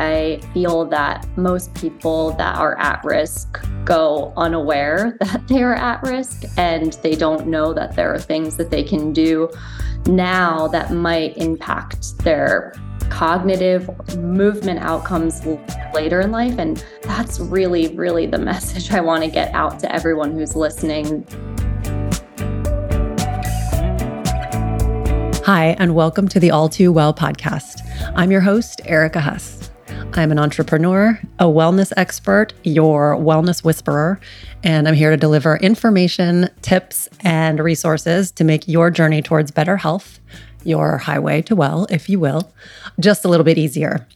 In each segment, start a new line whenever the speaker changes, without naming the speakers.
I feel that most people that are at risk go unaware that they are at risk and they don't know that there are things that they can do now that might impact their cognitive movement outcomes later in life. And that's really, really the message I want to get out to everyone who's listening.
Hi, and welcome to the All Too Well podcast. I'm your host, Erica Huss. I'm an entrepreneur, a wellness expert, your wellness whisperer, and I'm here to deliver information, tips, and resources to make your journey towards better health, your highway to well, if you will, just a little bit easier.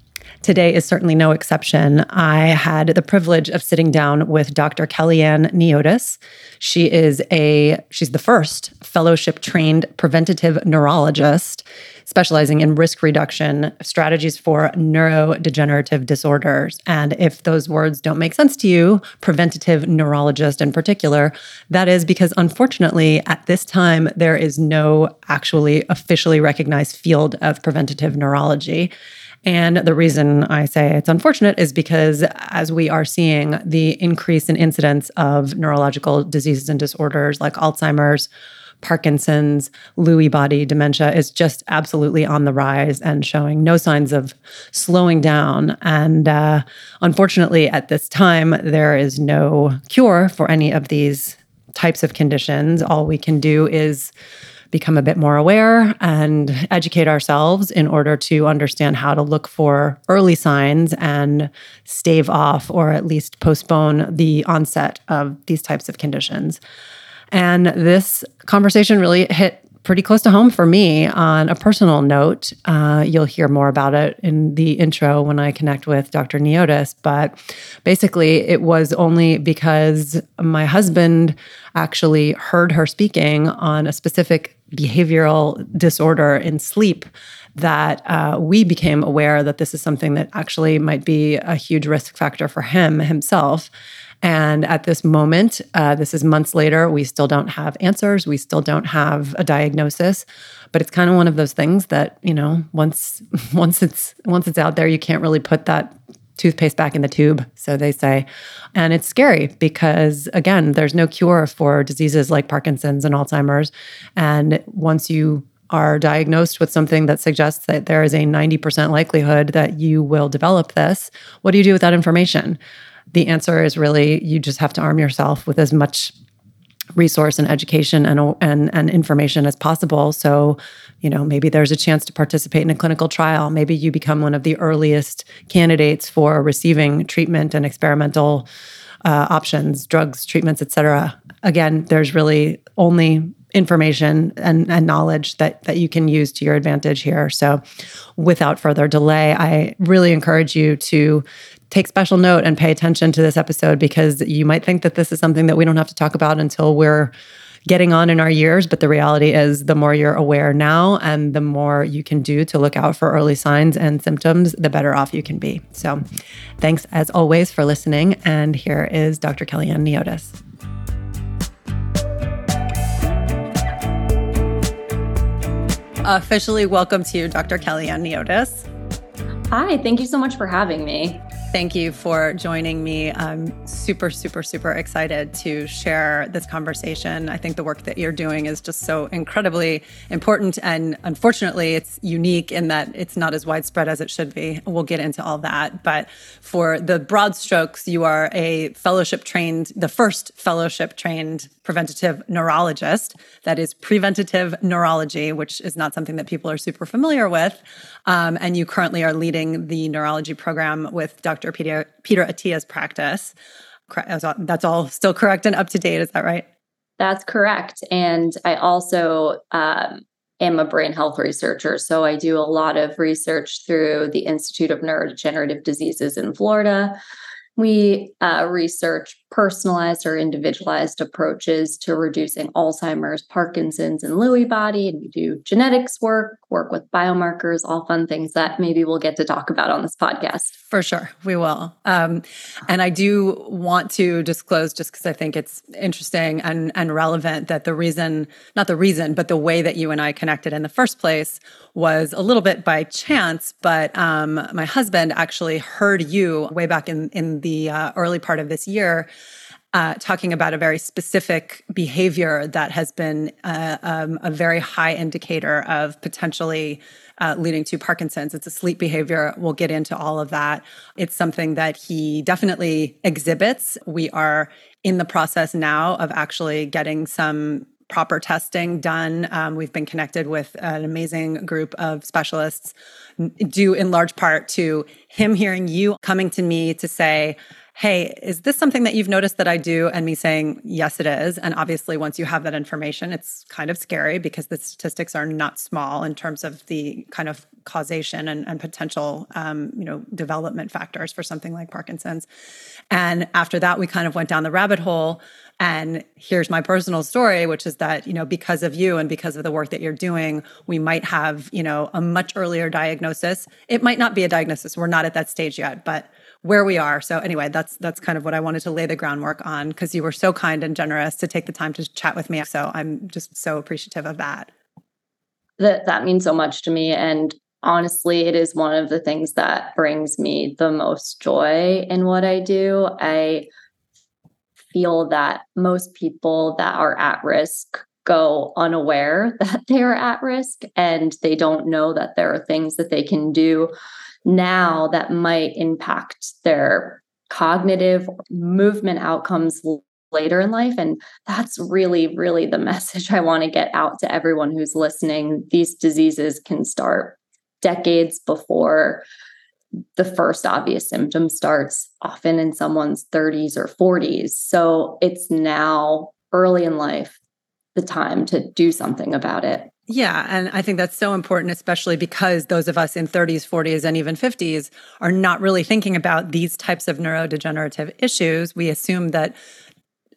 Today is certainly no exception. I had the privilege of sitting down with Dr. Kellyann Niotis. She is a she's the first fellowship trained preventative neurologist specializing in risk reduction strategies for neurodegenerative disorders. And if those words don't make sense to you, preventative neurologist in particular, that is because unfortunately at this time there is no actually officially recognized field of preventative neurology. And the reason I say it's unfortunate is because as we are seeing the increase in incidence of neurological diseases and disorders like Alzheimer's, Parkinson's, Lewy body dementia is just absolutely on the rise and showing no signs of slowing down. And uh, unfortunately, at this time, there is no cure for any of these types of conditions. All we can do is become a bit more aware and educate ourselves in order to understand how to look for early signs and stave off or at least postpone the onset of these types of conditions. And this conversation really hit pretty close to home for me on a personal note. Uh, you'll hear more about it in the intro when I connect with Dr. Niotis. But basically, it was only because my husband actually heard her speaking on a specific behavioral disorder in sleep that uh, we became aware that this is something that actually might be a huge risk factor for him himself. And at this moment, uh, this is months later, we still don't have answers. We still don't have a diagnosis. But it's kind of one of those things that you know, once once it's once it's out there, you can't really put that toothpaste back in the tube, so they say. And it's scary because, again, there's no cure for diseases like Parkinson's and Alzheimer's. And once you are diagnosed with something that suggests that there is a 90% likelihood that you will develop this, what do you do with that information? The answer is really you just have to arm yourself with as much resource and education and, and and information as possible. So you know maybe there's a chance to participate in a clinical trial. Maybe you become one of the earliest candidates for receiving treatment and experimental uh, options drugs treatments etc again there's really only information and, and knowledge that that you can use to your advantage here. So without further delay i really encourage you to take special note and pay attention to this episode because you might think that this is something that we don't have to talk about until we're getting on in our years. But the reality is, the more you're aware now and the more you can do to look out for early signs and symptoms, the better off you can be. So, thanks as always for listening. And here is Dr. Kellyann Niotis. Officially welcome to you, Dr. Kellyann Niotis.
Hi, thank you so much for having me.
Thank you for joining me. I'm super, super, super excited to share this conversation. I think the work that you're doing is just so incredibly important. And unfortunately, it's unique in that it's not as widespread as it should be. We'll get into all that. But for the broad strokes, you are a fellowship trained, the first fellowship trained preventative neurologist. That is preventative neurology, which is not something that people are super familiar with. Um, and you currently are leading the neurology program with Dr. Peter, Peter Attia's practice. That's all still correct and up to date. Is that right?
That's correct. And I also um, am a brain health researcher. So I do a lot of research through the Institute of Neurodegenerative Diseases in Florida. We uh, research personalized or individualized approaches to reducing Alzheimer's, Parkinson's, and Lewy body. And we do genetics work, work with biomarkers, all fun things that maybe we'll get to talk about on this podcast.
For sure, we will. Um, and I do want to disclose, just because I think it's interesting and, and relevant, that the reason, not the reason, but the way that you and I connected in the first place was a little bit by chance. But um, my husband actually heard you way back in, in the uh, early part of this year uh, talking about a very specific behavior that has been uh, um, a very high indicator of potentially uh, leading to Parkinson's. It's a sleep behavior. We'll get into all of that. It's something that he definitely exhibits. We are in the process now of actually getting some proper testing done. Um, we've been connected with an amazing group of specialists, due in large part to him hearing you coming to me to say, hey, is this something that you've noticed that I do? And me saying, yes, it is. And obviously, once you have that information, it's kind of scary because the statistics are not small in terms of the kind of causation and, and potential, um, you know, development factors for something like Parkinson's. And after that, we kind of went down the rabbit hole. And here's my personal story, which is that, you know, because of you and because of the work that you're doing, we might have, you know, a much earlier diagnosis. It might not be a diagnosis. We're not at that stage yet, but where we are. So anyway, that's that's kind of what I wanted to lay the groundwork on because you were so kind and generous to take the time to chat with me. So I'm just so appreciative of that.
That that means so much to me and honestly it is one of the things that brings me the most joy in what I do. I feel that most people that are at risk go unaware that they are at risk and they don't know that there are things that they can do now that might impact their cognitive movement outcomes later in life. And that's really, really the message I want to get out to everyone who's listening. These diseases can start decades before the first obvious symptom starts, often in someone's 30s or 40s. So it's now early in life the time to do something about it.
Yeah. And I think that's so important, especially because those of us in 30s, 40s, and even 50s are not really thinking about these types of neurodegenerative issues. We assume that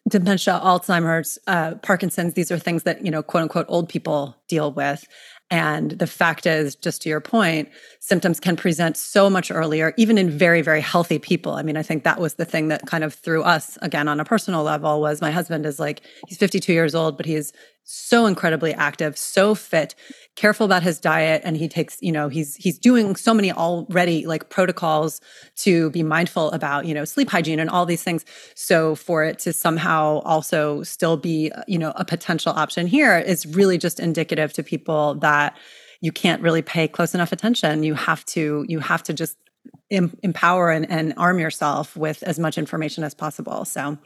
dementia, Alzheimer's, uh, Parkinson's, these are things that, you know, quote unquote, old people deal with. And the fact is, just to your point, symptoms can present so much earlier, even in very, very healthy people. I mean, I think that was the thing that kind of threw us again on a personal level was my husband is like, he's 52 years old, but he's so incredibly active, so fit, careful about his diet. And he takes, you know, he's, he's doing so many already like protocols to be mindful about, you know, sleep hygiene and all these things. So for it to somehow also still be, you know, a potential option here is really just indicative to people that you can't really pay close enough attention. You have to, you have to just em- empower and, and arm yourself with as much information as possible. So,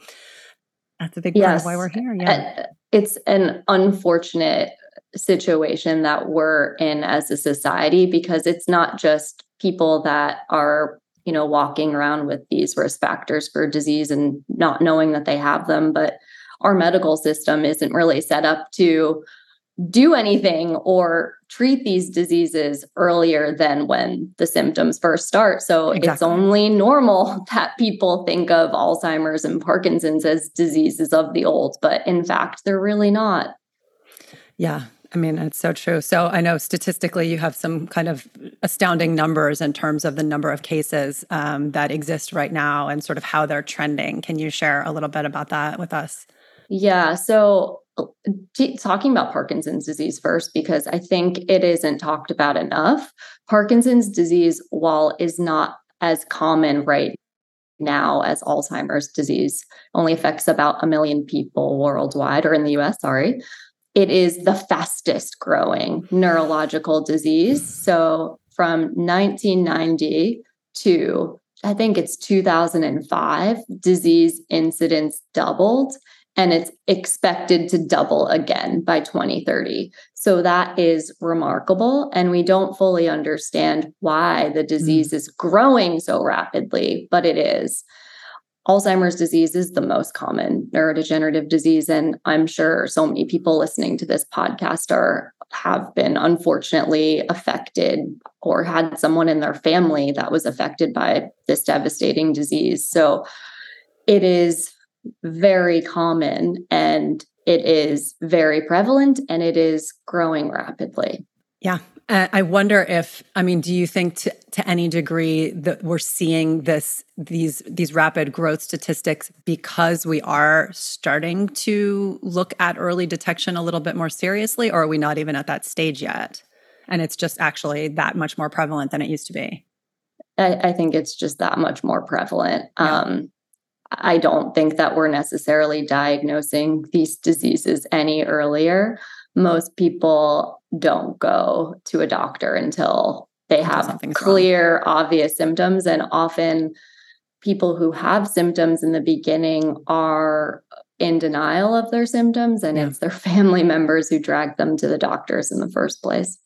that's a big yes. part of why we're here. Uh, yeah.
Uh, it's an unfortunate situation that we're in as a society because it's not just people that are you know walking around with these risk factors for disease and not knowing that they have them but our medical system isn't really set up to do anything or treat these diseases earlier than when the symptoms first start. So exactly. it's only normal that people think of Alzheimer's and Parkinson's as diseases of the old, but in fact, they're really not.
Yeah. I mean, it's so true. So I know statistically you have some kind of astounding numbers in terms of the number of cases um, that exist right now and sort of how they're trending. Can you share a little bit about that with us?
Yeah. So talking about Parkinson's disease first, because I think it isn't talked about enough. Parkinson's disease, while is not as common right now as Alzheimer's disease, only affects about a million people worldwide or in the US, sorry. It is the fastest growing neurological disease. So from 1990 to I think it's 2005, disease incidence doubled and it's expected to double again by 2030. So that is remarkable. And we don't fully understand why the mm. disease is growing so rapidly, but it is. Alzheimer's disease is the most common neurodegenerative disease. And I'm sure so many people listening to this podcast are have been unfortunately affected or had someone in their family that was affected by this devastating disease. So it is very common and it is very prevalent and it is growing rapidly.
Yeah. Uh, I wonder if, I mean, do you think to, to any degree that we're seeing this, these, these rapid growth statistics because we are starting to look at early detection a little bit more seriously, or are we not even at that stage yet? And it's just actually that much more prevalent than it used to be.
I, I think it's just that much more prevalent. Yeah. Um, I don't think that we're necessarily diagnosing these diseases any earlier most people don't go to a doctor until they have clear, wrong. obvious symptoms. And often people who have symptoms in the beginning are in denial of their symptoms, and yeah. it's their family members who drag them to the doctors in the first place.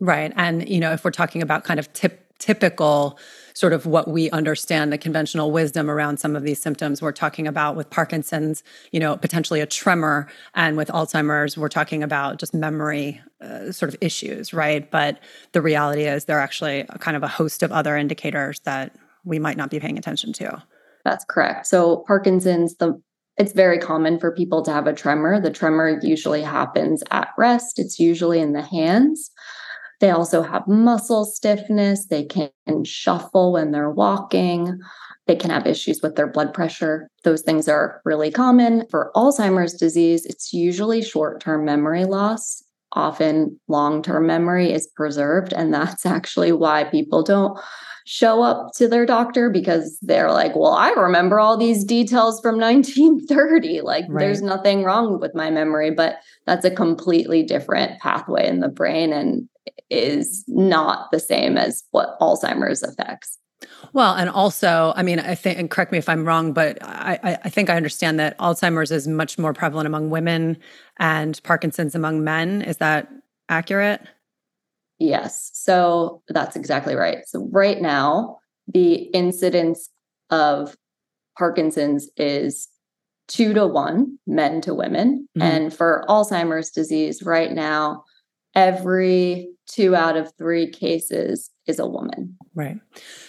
Right. And, you know, if we're talking about kind of tip, typical sort of what we understand the conventional wisdom around some of these symptoms we're talking about with parkinson's you know potentially a tremor and with alzheimer's we're talking about just memory uh, sort of issues right but the reality is there are actually kind of a host of other indicators that we might not be paying attention to
that's correct so parkinson's the it's very common for people to have a tremor. The tremor usually happens at rest. It's usually in the hands. They also have muscle stiffness. They can shuffle when they're walking. They can have issues with their blood pressure. Those things are really common. For Alzheimer's disease, it's usually short term memory loss. Often long term memory is preserved. And that's actually why people don't show up to their doctor because they're like, well, I remember all these details from 1930. Like, right. there's nothing wrong with my memory, but that's a completely different pathway in the brain. And is not the same as what Alzheimer's affects.
Well, and also, I mean, I think, and correct me if I'm wrong, but I, I think I understand that Alzheimer's is much more prevalent among women and Parkinson's among men. Is that accurate?
Yes. So that's exactly right. So, right now, the incidence of Parkinson's is two to one, men to women. Mm-hmm. And for Alzheimer's disease, right now, every two out of three cases is a woman.
Right.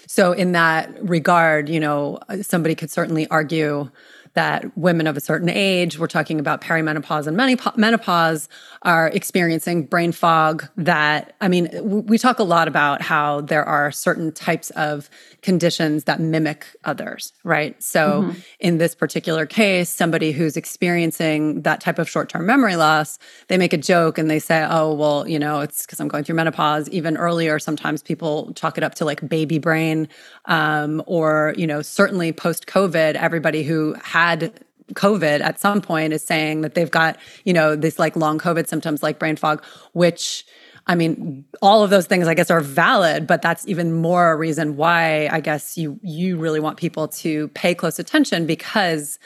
So, in that regard, you know, somebody could certainly argue that women of a certain age, we're talking about perimenopause and menopause, are experiencing brain fog. That, I mean, we talk a lot about how there are certain types of conditions that mimic others, right? So, mm-hmm. in this particular case, somebody who's experiencing that type of short term memory loss, they make a joke and they say, oh, well, you know, it's because I'm going through menopause. Even earlier, sometimes people chalk it up to like baby brain, um, or, you know, certainly post COVID, everybody who had COVID at some point is saying that they've got, you know, this like long COVID symptoms like brain fog, which I mean, all of those things I guess are valid, but that's even more a reason why I guess you you really want people to pay close attention because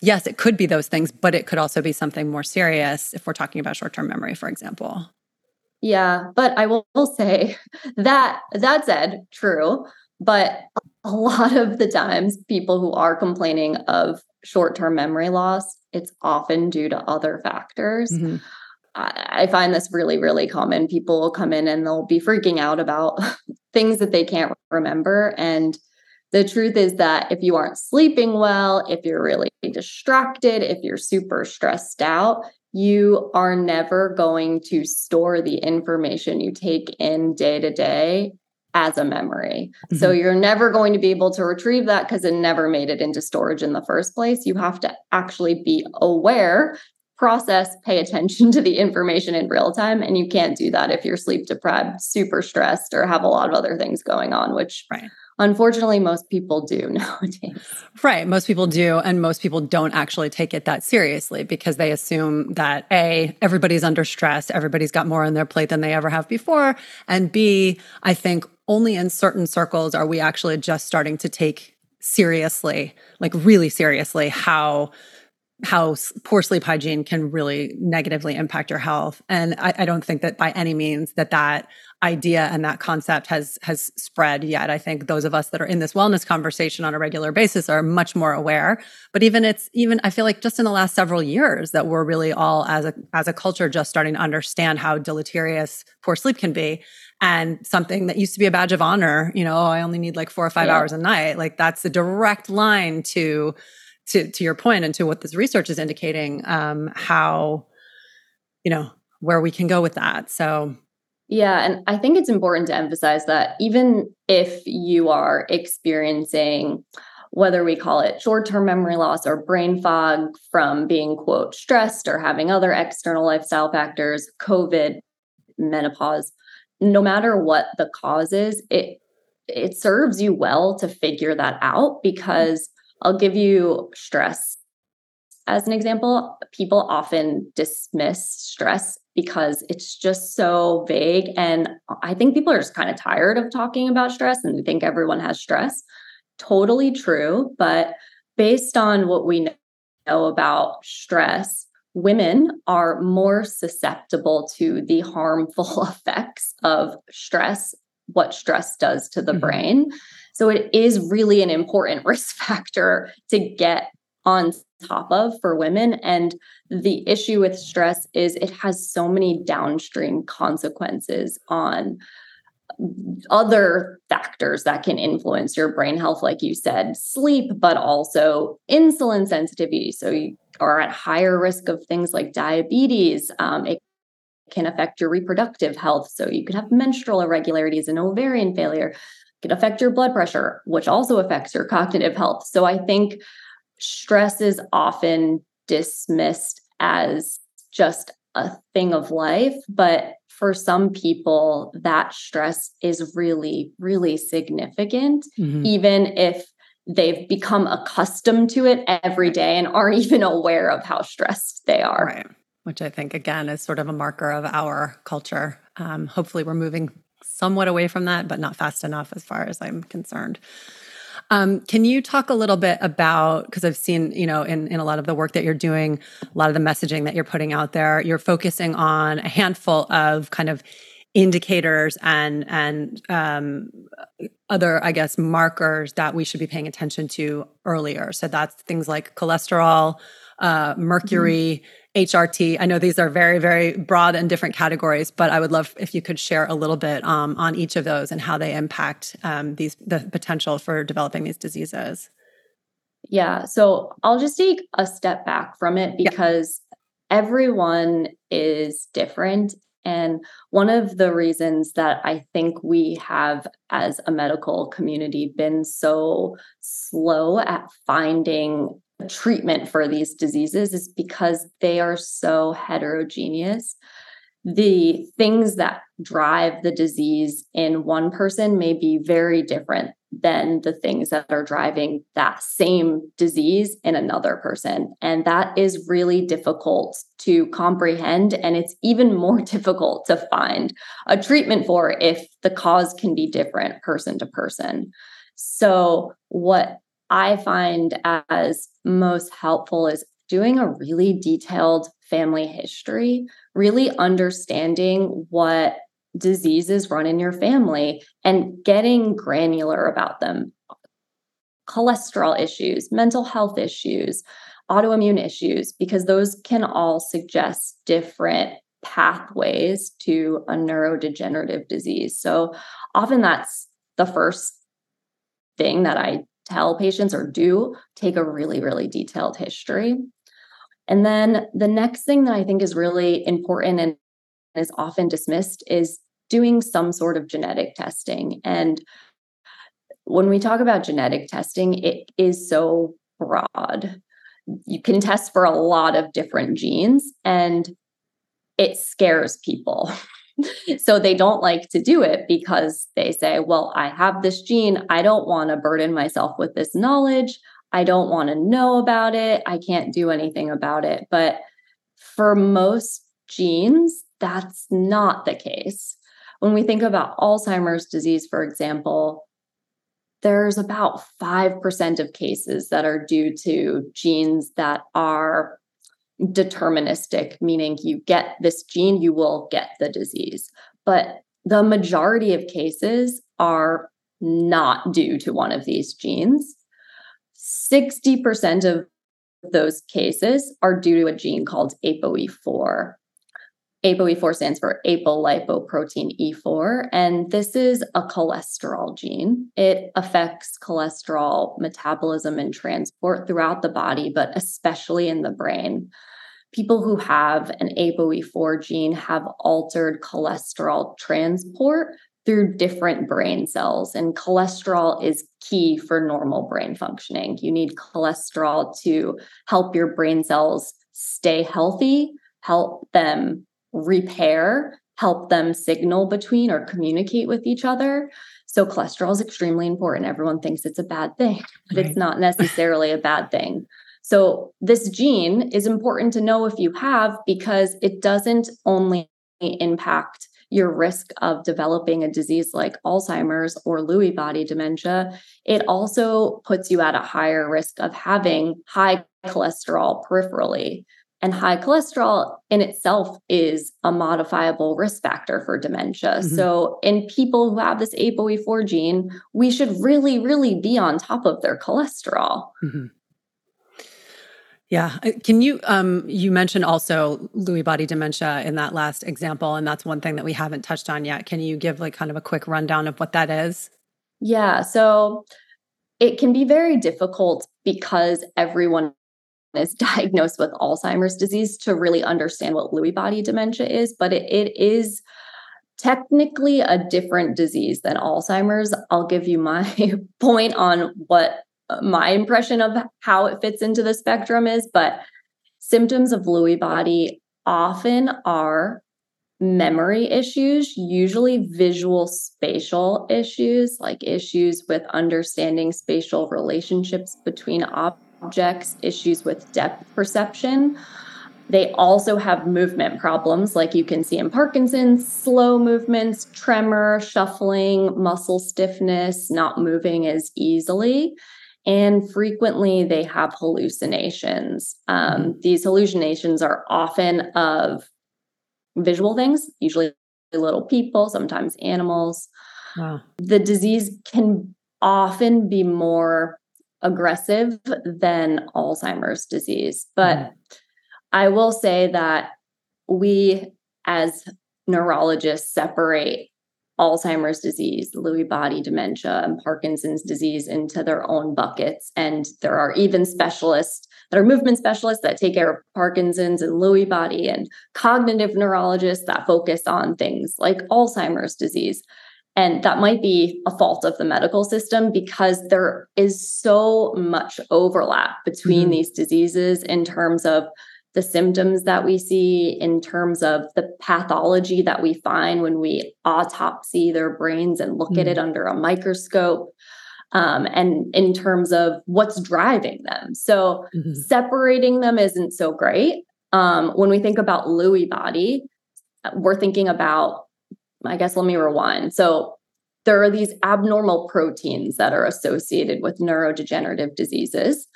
yes, it could be those things, but it could also be something more serious if we're talking about short-term memory, for example.
Yeah, but I will say that that said, true, but a lot of the times people who are complaining of short-term memory loss, it's often due to other factors. Mm-hmm. I find this really, really common. People will come in and they'll be freaking out about things that they can't remember. And the truth is that if you aren't sleeping well, if you're really distracted, if you're super stressed out, you are never going to store the information you take in day to day as a memory. Mm-hmm. So you're never going to be able to retrieve that because it never made it into storage in the first place. You have to actually be aware process, pay attention to the information in real time. And you can't do that if you're sleep deprived, super stressed, or have a lot of other things going on, which right. unfortunately most people do nowadays.
Right. Most people do. And most people don't actually take it that seriously because they assume that A, everybody's under stress, everybody's got more on their plate than they ever have before. And B, I think only in certain circles are we actually just starting to take seriously, like really seriously, how how poor sleep hygiene can really negatively impact your health. And I, I, don't think that by any means that that idea and that concept has has spread yet. I think those of us that are in this wellness conversation on a regular basis are much more aware. But even it's even I feel like just in the last several years that we're really all as a as a culture just starting to understand how deleterious poor sleep can be. And something that used to be a badge of honor, you know, oh, I only need like four or five yeah. hours a night. Like that's a direct line to to to your point and to what this research is indicating, um, how you know where we can go with that. So
yeah, and I think it's important to emphasize that even if you are experiencing whether we call it short term memory loss or brain fog from being, quote, stressed or having other external lifestyle factors, COVID, menopause, no matter what the cause is, it it serves you well to figure that out because I'll give you stress as an example. People often dismiss stress because it's just so vague. And I think people are just kind of tired of talking about stress and they think everyone has stress. Totally true. But based on what we know about stress, women are more susceptible to the harmful effects of stress, what stress does to the mm-hmm. brain. So it is really an important risk factor to get on top of for women. And the issue with stress is it has so many downstream consequences on other factors that can influence your brain health, like you said, sleep, but also insulin sensitivity. So you are at higher risk of things like diabetes. Um, it can affect your reproductive health. So you could have menstrual irregularities and ovarian failure. It can affect your blood pressure, which also affects your cognitive health. So I think stress is often dismissed as just a thing of life, but for some people, that stress is really, really significant, mm-hmm. even if they've become accustomed to it every day and aren't even aware of how stressed they are.
Right. Which I think, again, is sort of a marker of our culture. Um, hopefully, we're moving somewhat away from that, but not fast enough as far as I'm concerned. Um, can you talk a little bit about because I've seen, you know, in, in a lot of the work that you're doing, a lot of the messaging that you're putting out there, you're focusing on a handful of kind of indicators and and um, other, I guess, markers that we should be paying attention to earlier. So that's things like cholesterol, uh, mercury. Mm-hmm HRT. I know these are very, very broad and different categories, but I would love if you could share a little bit um, on each of those and how they impact um, these the potential for developing these diseases.
Yeah, so I'll just take a step back from it because yeah. everyone is different. And one of the reasons that I think we have, as a medical community, been so slow at finding treatment for these diseases is because they are so heterogeneous. The things that drive the disease in one person may be very different than the things that are driving that same disease in another person. And that is really difficult to comprehend. And it's even more difficult to find a treatment for if the cause can be different person to person. So, what I find as most helpful is doing a really detailed family history, really understanding what diseases run in your family and getting granular about them. Cholesterol issues, mental health issues, autoimmune issues, because those can all suggest different pathways to a neurodegenerative disease. So often that's the first thing that I tell patients or do take a really, really detailed history. And then the next thing that I think is really important and is often dismissed is doing some sort of genetic testing. And when we talk about genetic testing, it is so broad. You can test for a lot of different genes, and it scares people so they don't like to do it because they say, well, I have this gene. I don't want to burden myself with this knowledge. I don't want to know about it. I can't do anything about it. But for most genes, that's not the case. When we think about Alzheimer's disease, for example, there's about 5% of cases that are due to genes that are deterministic, meaning you get this gene, you will get the disease. But the majority of cases are not due to one of these genes. 60% of those cases are due to a gene called ApoE4. ApoE4 stands for apolipoprotein E4, and this is a cholesterol gene. It affects cholesterol metabolism and transport throughout the body, but especially in the brain. People who have an ApoE4 gene have altered cholesterol transport through different brain cells, and cholesterol is key for normal brain functioning. You need cholesterol to help your brain cells stay healthy, help them repair, help them signal between or communicate with each other. So, cholesterol is extremely important. Everyone thinks it's a bad thing, but right. it's not necessarily a bad thing. So, this gene is important to know if you have because it doesn't only impact your risk of developing a disease like Alzheimer's or Lewy body dementia, it also puts you at a higher risk of having high cholesterol peripherally. And high cholesterol in itself is a modifiable risk factor for dementia. Mm-hmm. So, in people who have this ApoE4 gene, we should really, really be on top of their cholesterol.
Mm-hmm. Yeah. Can you, um, you mentioned also Lewy body dementia in that last example, and that's one thing that we haven't touched on yet. Can you give like kind of a quick rundown of what that is?
Yeah. So, it can be very difficult because everyone is diagnosed with Alzheimer's disease to really understand what Lewy body dementia is, but it, it is technically a different disease than Alzheimer's. I'll give you my point on what uh, my impression of how it fits into the spectrum is, but symptoms of Lewy body often are memory issues, usually visual spatial issues, like issues with understanding spatial relationships between objects objects, issues with depth perception. They also have movement problems, like you can see in Parkinson's, slow movements, tremor, shuffling, muscle stiffness, not moving as easily. And frequently they have hallucinations. Um, mm-hmm. These hallucinations are often of visual things, usually little people, sometimes animals. Wow. The disease can often be more aggressive than Alzheimer's disease. But mm. I will say that we, as neurologists, separate Alzheimer's disease, Lewy body dementia, and Parkinson's disease into their own buckets. And there are even specialists that are movement specialists that take care of Parkinson's and Lewy body, and cognitive neurologists that focus on things like Alzheimer's disease. And that might be a fault of the medical system because there is so much overlap between mm-hmm. these diseases in terms of the symptoms that we see, in terms of the pathology that we find when we autopsy their brains and look mm-hmm. at it under a microscope. Um, and in terms of what's driving them. So mm-hmm. separating them isn't so great. Um, when we think about Lewy body, we're thinking about I guess let me rewind. So there are these abnormal proteins that are associated with neurodegenerative diseases.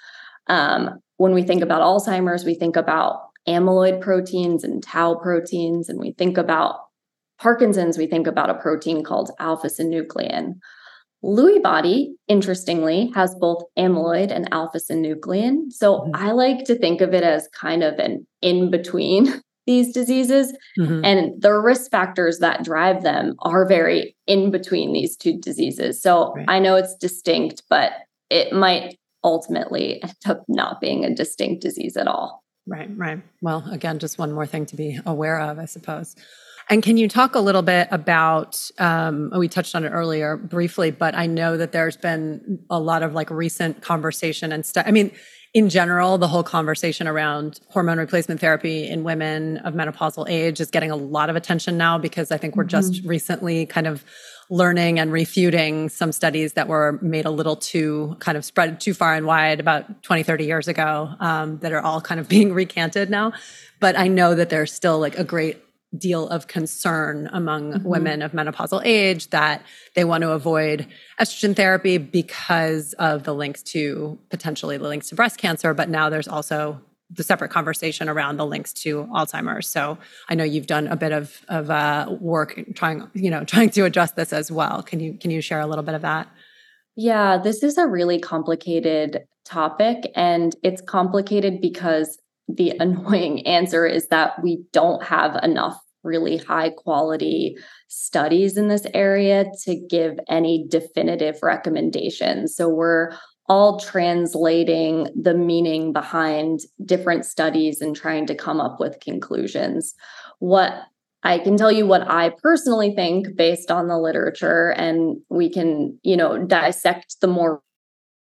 Um, when we think about Alzheimer's, we think about amyloid proteins and tau proteins, and we think about Parkinson's, we think about a protein called alpha synuclein. Lewy body, interestingly, has both amyloid and alpha synuclein. So mm-hmm. I like to think of it as kind of an in between these diseases mm-hmm. and the risk factors that drive them are very in between these two diseases so right. i know it's distinct but it might ultimately end up not being a distinct disease at all
right right well again just one more thing to be aware of i suppose and can you talk a little bit about um, we touched on it earlier briefly but i know that there's been a lot of like recent conversation and stuff i mean in general, the whole conversation around hormone replacement therapy in women of menopausal age is getting a lot of attention now because I think we're mm-hmm. just recently kind of learning and refuting some studies that were made a little too kind of spread too far and wide about 20, 30 years ago um, that are all kind of being recanted now. But I know that there's still like a great deal of concern among mm-hmm. women of menopausal age that they want to avoid estrogen therapy because of the links to potentially the links to breast cancer. But now there's also the separate conversation around the links to Alzheimer's. So I know you've done a bit of of uh, work trying, you know, trying to address this as well. Can you can you share a little bit of that?
Yeah, this is a really complicated topic, and it's complicated because the annoying answer is that we don't have enough really high quality studies in this area to give any definitive recommendations. So we're all translating the meaning behind different studies and trying to come up with conclusions. What I can tell you what I personally think based on the literature, and we can, you know, dissect the more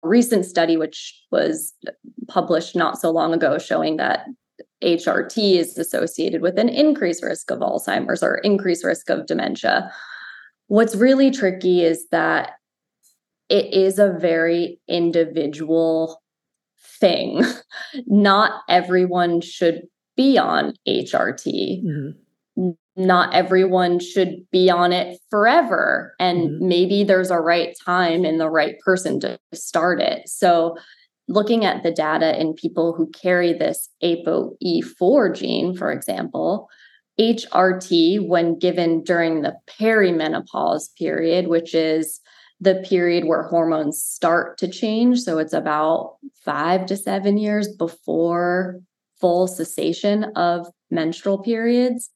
recent study, which was published not so long ago, showing that HRT is associated with an increased risk of Alzheimer's or increased risk of dementia. What's really tricky is that it is a very individual thing. Not everyone should be on HRT. Mm-hmm. Not everyone should be on it forever. And mm-hmm. maybe there's a right time and the right person to start it. So, looking at the data in people who carry this ApoE4 gene, for example, HRT, when given during the perimenopause period, which is the period where hormones start to change. So it's about five to seven years before full cessation of menstrual periods.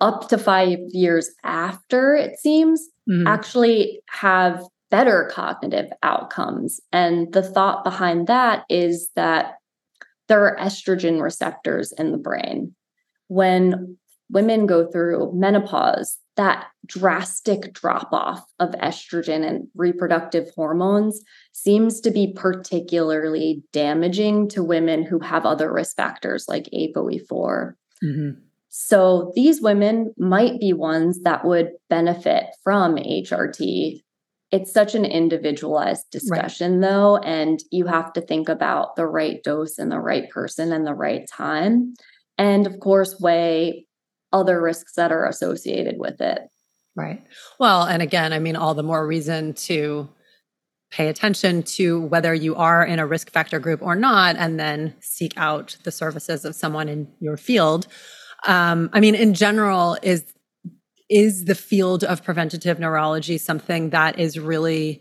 Up to five years after, it seems, mm-hmm. actually have better cognitive outcomes. And the thought behind that is that there are estrogen receptors in the brain. When women go through menopause, that drastic drop off of estrogen and reproductive hormones seems to be particularly damaging to women who have other risk factors like ApoE4. Mm-hmm. So these women might be ones that would benefit from HRT. It's such an individualized discussion, right. though, and you have to think about the right dose and the right person and the right time. And of course, weigh other risks that are associated with it.
Right. Well, and again, I mean, all the more reason to pay attention to whether you are in a risk factor group or not, and then seek out the services of someone in your field. Um, I mean, in general, is is the field of preventative neurology something that is really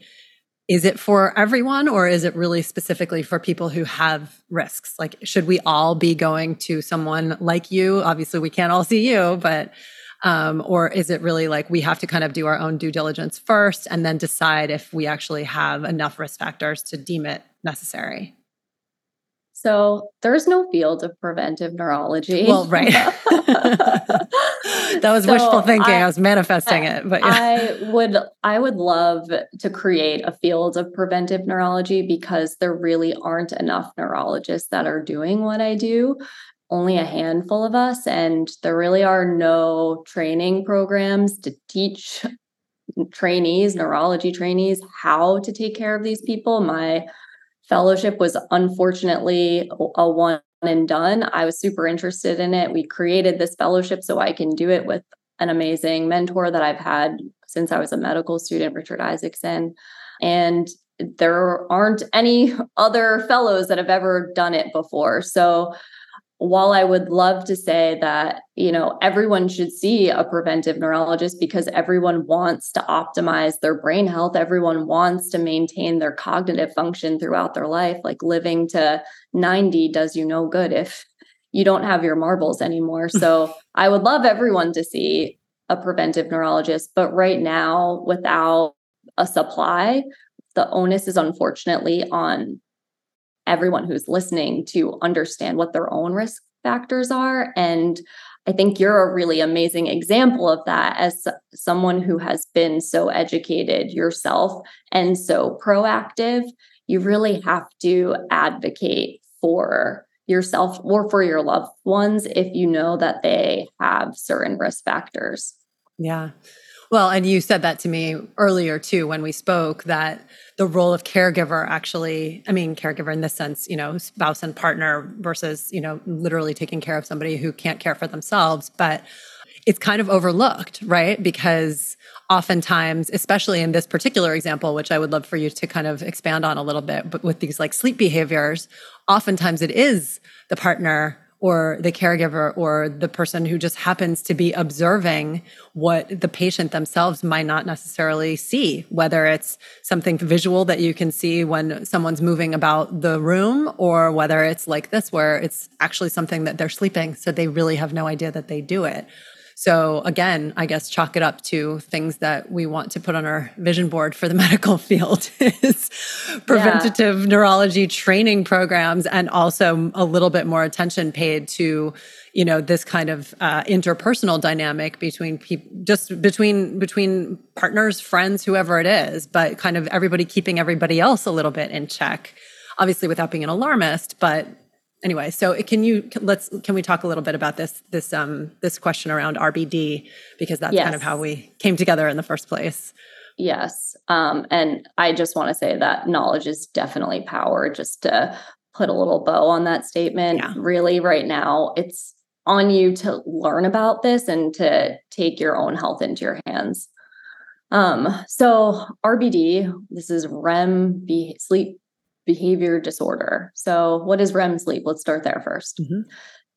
is it for everyone or is it really specifically for people who have risks? Like should we all be going to someone like you? Obviously we can't all see you but um, or is it really like we have to kind of do our own due diligence first and then decide if we actually have enough risk factors to deem it necessary
so there's no field of preventive neurology.
Well, right. that was so wishful thinking. I, I was manifesting I, it, but
yeah. I would I would love to create a field of preventive neurology because there really aren't enough neurologists that are doing what I do. Only a handful of us, and there really are no training programs to teach trainees, neurology trainees, how to take care of these people. My fellowship was unfortunately a one and done. I was super interested in it. We created this fellowship so I can do it with an amazing mentor that I've had since I was a medical student, Richard Isaacson. And there aren't any other fellows that have ever done it before. So while I would love to say that, you know, everyone should see a preventive neurologist because everyone wants to optimize their brain health, everyone wants to maintain their cognitive function throughout their life, like living to 90 does you no good if you don't have your marbles anymore. So I would love everyone to see a preventive neurologist, but right now, without a supply, the onus is unfortunately on everyone who's listening to understand what their own risk factors are. And I think you're a really amazing example of that as someone who has been so educated yourself and so proactive. You really have to advocate for yourself or for your loved ones if you know that they have certain risk factors.
Yeah. Well, and you said that to me earlier too when we spoke that the role of caregiver actually, I mean, caregiver in this sense, you know, spouse and partner versus, you know, literally taking care of somebody who can't care for themselves. But it's kind of overlooked, right? Because oftentimes, especially in this particular example, which I would love for you to kind of expand on a little bit, but with these like sleep behaviors, oftentimes it is the partner or the caregiver or the person who just happens to be observing what the patient themselves might not necessarily see, whether it's something visual that you can see when someone's moving about the room, or whether it's like this, where it's actually something that they're sleeping. So they really have no idea that they do it. So again, I guess chalk it up to things that we want to put on our vision board for the medical field is preventative yeah. neurology training programs and also a little bit more attention paid to you know this kind of uh, interpersonal dynamic between people just between between partners friends whoever it is but kind of everybody keeping everybody else a little bit in check obviously without being an alarmist but anyway so can you let's can we talk a little bit about this this um this question around rbd because that's yes. kind of how we came together in the first place
yes um and i just want to say that knowledge is definitely power just to put a little bow on that statement yeah. really right now it's on you to learn about this and to take your own health into your hands. Um, so RBD, this is REM be- sleep behavior disorder. So what is REM sleep? Let's start there 1st mm-hmm.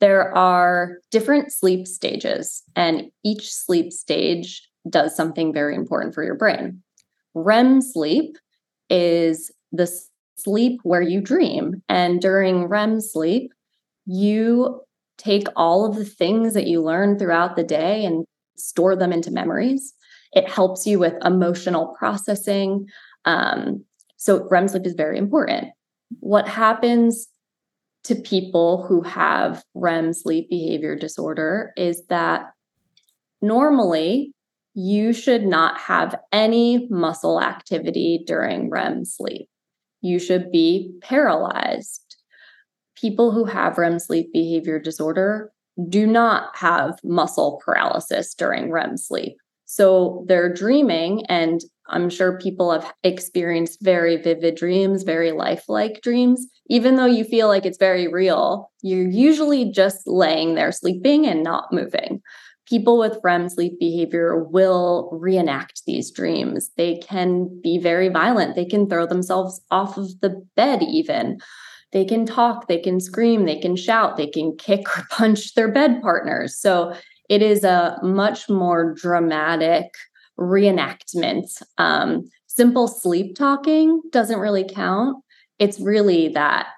There are different sleep stages, and each sleep stage does something very important for your brain. REM sleep is the sleep where you dream. And during REM sleep, you take all of the things that you learn throughout the day and store them into memories. It helps you with emotional processing. Um, so, REM sleep is very important. What happens to people who have REM sleep behavior disorder is that normally you should not have any muscle activity during REM sleep. You should be paralyzed people who have REM sleep behavior disorder do not have muscle paralysis during REM sleep. So they're dreaming, and I'm sure people have experienced very vivid dreams, very lifelike dreams. Even though you feel like it's very real, you're usually just laying there sleeping and not moving. People with REM sleep behavior will reenact these dreams. They can be very violent. They can throw themselves off of the bed, even they can talk, they can scream, they can shout, they can kick or punch their bed partners. So it is a much more dramatic reenactment. Um, simple sleep talking doesn't really count. It's really that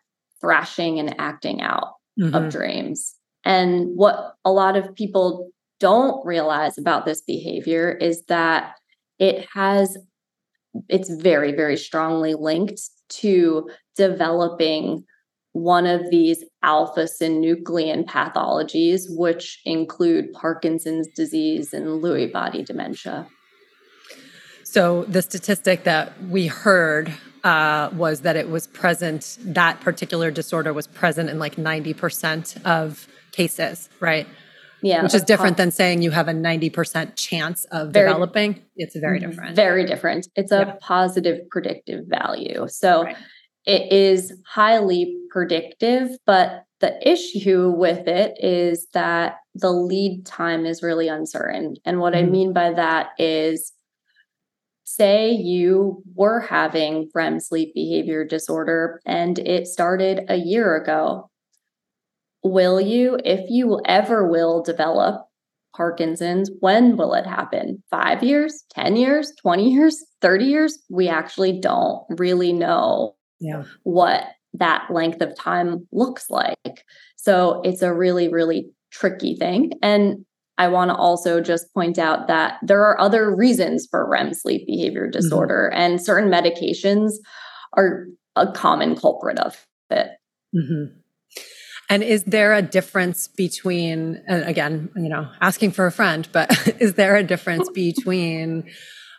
thrashing and acting out mm-hmm. of dreams. And what a lot of people don't realize about this behavior is that it has, it's very, very strongly linked to developing one of these alpha synuclein pathologies, which include Parkinson's disease and Lewy body dementia.
So, the statistic that we heard uh, was that it was present, that particular disorder was present in like 90% of cases, right? Yeah. Which is different than saying you have a 90% chance of very, developing. It's very mm-hmm. different.
Very different. It's a yeah. positive predictive value. So, right it is highly predictive, but the issue with it is that the lead time is really uncertain. And what mm-hmm. I mean by that is say you were having REM sleep behavior disorder and it started a year ago. Will you, if you ever will develop Parkinson's, when will it happen? Five years, 10 years, 20 years, 30 years? We actually don't really know yeah. what that length of time looks like. So it's a really, really tricky thing. And I want to also just point out that there are other reasons for REM sleep behavior mm-hmm. disorder, mm-hmm. and certain medications are a common culprit of it.
Mm-hmm. And is there a difference between, again, you know, asking for a friend, but is there a difference between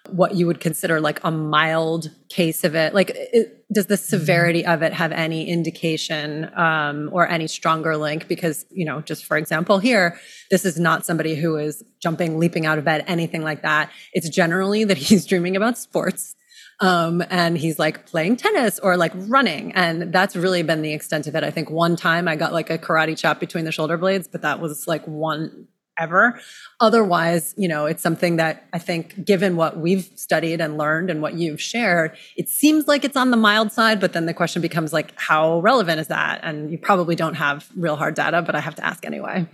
what you would consider like a mild case of it? Like it, does the severity of it have any indication um, or any stronger link? Because you know just for example here this is not somebody who is jumping leaping out of bed anything like that. It's generally that he's dreaming about sports um, and he's like playing tennis or like running. And that's really been the extent of it. I think one time i got like a karate chop between the shoulder blades but that was like one ever. Otherwise, you know, it's something that I think, given what we've studied and learned and what you've shared, it seems like it's on the mild side. But then the question becomes like, how relevant is that? And you probably don't have real hard data, but I have to ask anyway.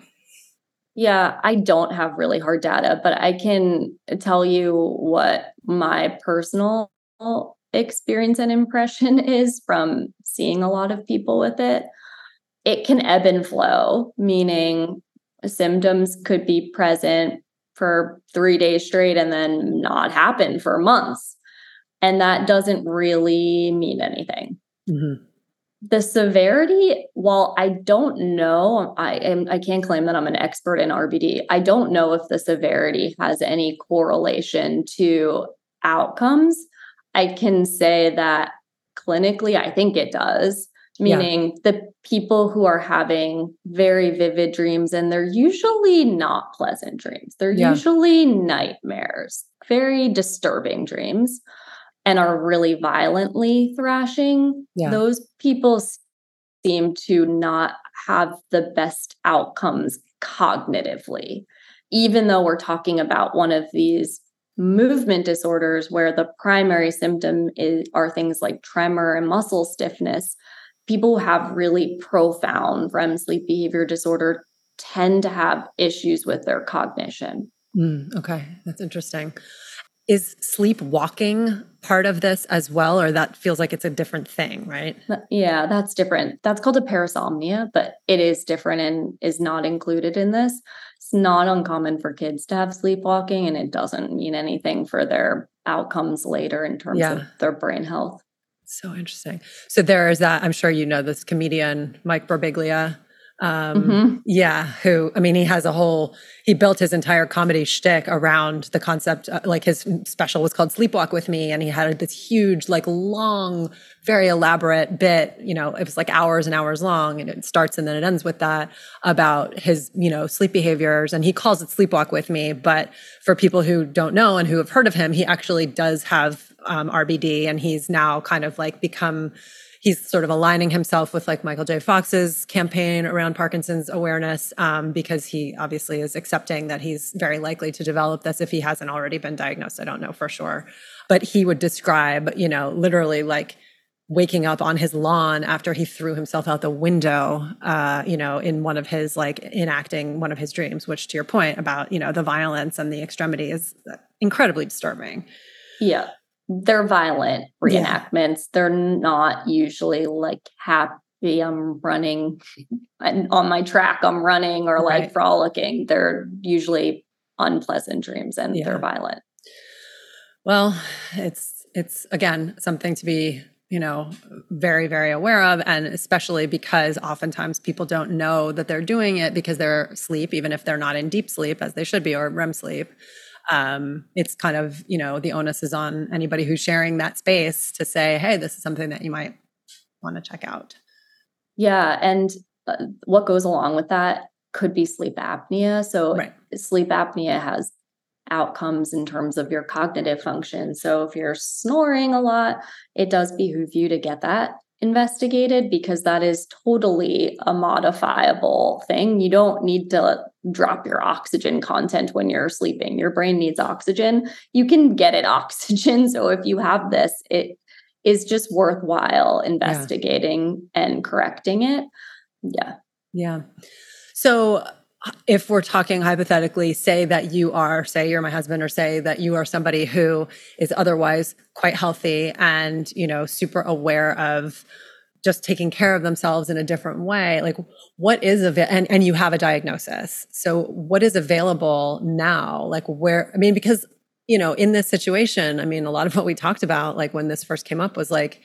Yeah, I don't have really hard data, but I can tell you what my personal experience and impression is from seeing a lot of people with it. It can ebb and flow, meaning symptoms could be present for three days straight and then not happen for months. And that doesn't really mean anything. Mm-hmm. The severity, while I don't know, I am I can't claim that I'm an expert in RBD. I don't know if the severity has any correlation to outcomes. I can say that clinically, I think it does meaning yeah. the people who are having very vivid dreams and they're usually not pleasant dreams they're yeah. usually nightmares very disturbing dreams and are really violently thrashing yeah. those people seem to not have the best outcomes cognitively even though we're talking about one of these movement disorders where the primary symptom is, are things like tremor and muscle stiffness people who have really profound REM sleep behavior disorder tend to have issues with their cognition.
Mm, okay, that's interesting. Is sleepwalking part of this as well, or that feels like it's a different thing, right?
Yeah, that's different. That's called a parasomnia, but it is different and is not included in this. It's not uncommon for kids to have sleepwalking, and it doesn't mean anything for their outcomes later in terms yeah. of their brain health.
So interesting. So there is that. I'm sure you know this comedian Mike Birbiglia. Um, mm-hmm. Yeah, who I mean, he has a whole. He built his entire comedy shtick around the concept. Uh, like his special was called "Sleepwalk with Me," and he had this huge, like, long, very elaborate bit. You know, it was like hours and hours long, and it starts and then it ends with that about his, you know, sleep behaviors, and he calls it "Sleepwalk with Me." But for people who don't know and who have heard of him, he actually does have um, RBD, and he's now kind of like become he's sort of aligning himself with like Michael J. Fox's campaign around Parkinson's awareness um, because he obviously is accepting that he's very likely to develop this if he hasn't already been diagnosed. I don't know for sure, but he would describe, you know, literally like waking up on his lawn after he threw himself out the window, uh, you know, in one of his like enacting one of his dreams, which to your point about, you know, the violence and the extremity is incredibly disturbing.
Yeah they're violent reenactments. Yeah. They're not usually like happy. I'm running on my track. I'm running or right. like frolicking. They're usually unpleasant dreams and yeah. they're violent.
Well, it's it's again something to be you know very very aware of and especially because oftentimes people don't know that they're doing it because they're asleep even if they're not in deep sleep as they should be or REM sleep um, it's kind of you know the onus is on anybody who's sharing that space to say hey this is something that you might want to check out.
Yeah and uh, what goes along with that could be sleep apnea. So right. sleep apnea has outcomes in terms of your cognitive function. So if you're snoring a lot it does behoove you to get that investigated because that is totally a modifiable thing. You don't need to drop your oxygen content when you're sleeping. Your brain needs oxygen. You can get it oxygen. So if you have this, it is just worthwhile investigating yeah. and correcting it. Yeah.
Yeah. So if we're talking hypothetically, say that you are, say you're my husband, or say that you are somebody who is otherwise quite healthy and, you know, super aware of just taking care of themselves in a different way like what is available, and and you have a diagnosis. So what is available now? Like where i mean because you know in this situation i mean a lot of what we talked about like when this first came up was like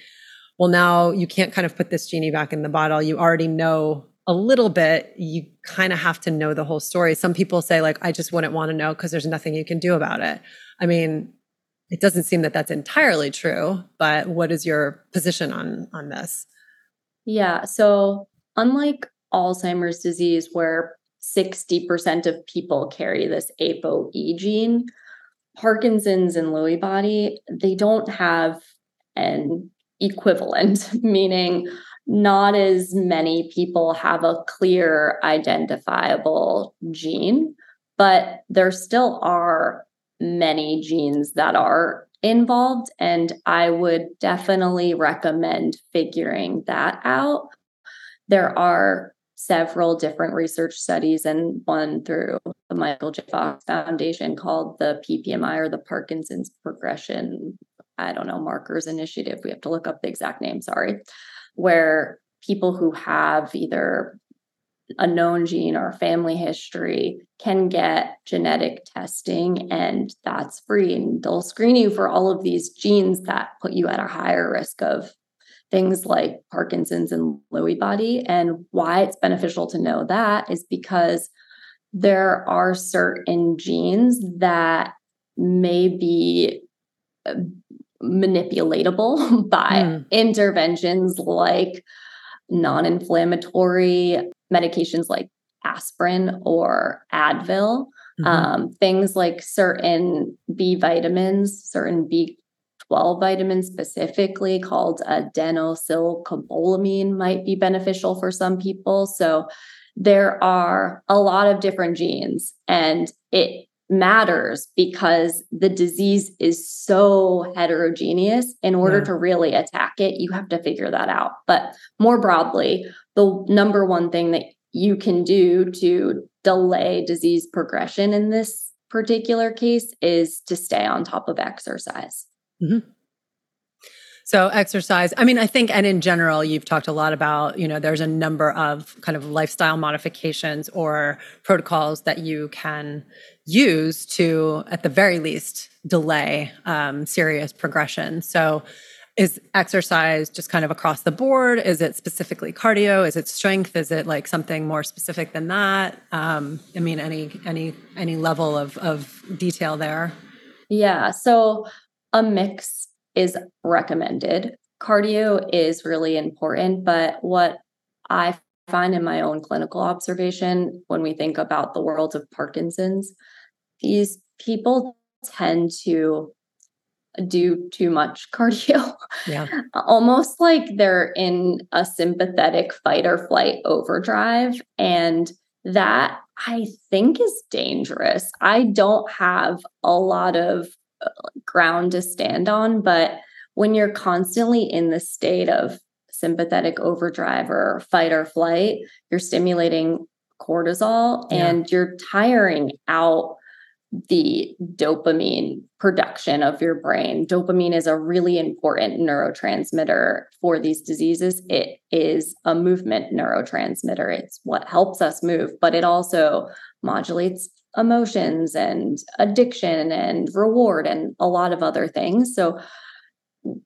well now you can't kind of put this genie back in the bottle. You already know a little bit, you kind of have to know the whole story. Some people say, like, I just wouldn't want to know because there's nothing you can do about it. I mean, it doesn't seem that that's entirely true, but what is your position on on this?
Yeah, so unlike Alzheimer's disease where 60% of people carry this ApoE gene, Parkinson's and Lewy body, they don't have an equivalent, meaning not as many people have a clear identifiable gene, but there still are many genes that are involved. And I would definitely recommend figuring that out. There are several different research studies and one through the Michael J. Fox Foundation called the PPMI or the Parkinson's Progression, I don't know, Markers Initiative. We have to look up the exact name, sorry where people who have either a known gene or family history can get genetic testing and that's free. And they'll screen you for all of these genes that put you at a higher risk of things like parkinson's and lewy body. And why it's beneficial to know that is because there are certain genes that may be uh, manipulatable by mm. interventions like non-inflammatory medications like aspirin or Advil, mm-hmm. um, things like certain B vitamins, certain B12 vitamins specifically called adenosylcobalamin might be beneficial for some people. So there are a lot of different genes and it matters because the disease is so heterogeneous. In order yeah. to really attack it, you have to figure that out. But more broadly, the number one thing that you can do to delay disease progression in this particular case is to stay on top of exercise. Mm-hmm.
So exercise, I mean, I think, and in general, you've talked a lot about, you know, there's a number of kind of lifestyle modifications or protocols that you can use to, at the very least, delay um, serious progression. So is exercise just kind of across the board? Is it specifically cardio? Is it strength? Is it like something more specific than that? Um, I mean, any any any level of of detail there?
Yeah. So a mix is recommended. Cardio is really important, but what I find in my own clinical observation when we think about the world of Parkinson's, these people tend to do too much cardio. Yeah. Almost like they're in a sympathetic fight or flight overdrive. And that I think is dangerous. I don't have a lot of uh, ground to stand on. But when you're constantly in the state of sympathetic overdrive or fight or flight, you're stimulating cortisol yeah. and you're tiring out the dopamine production of your brain. Dopamine is a really important neurotransmitter for these diseases. It is a movement neurotransmitter. It's what helps us move, but it also modulates emotions and addiction and reward and a lot of other things. So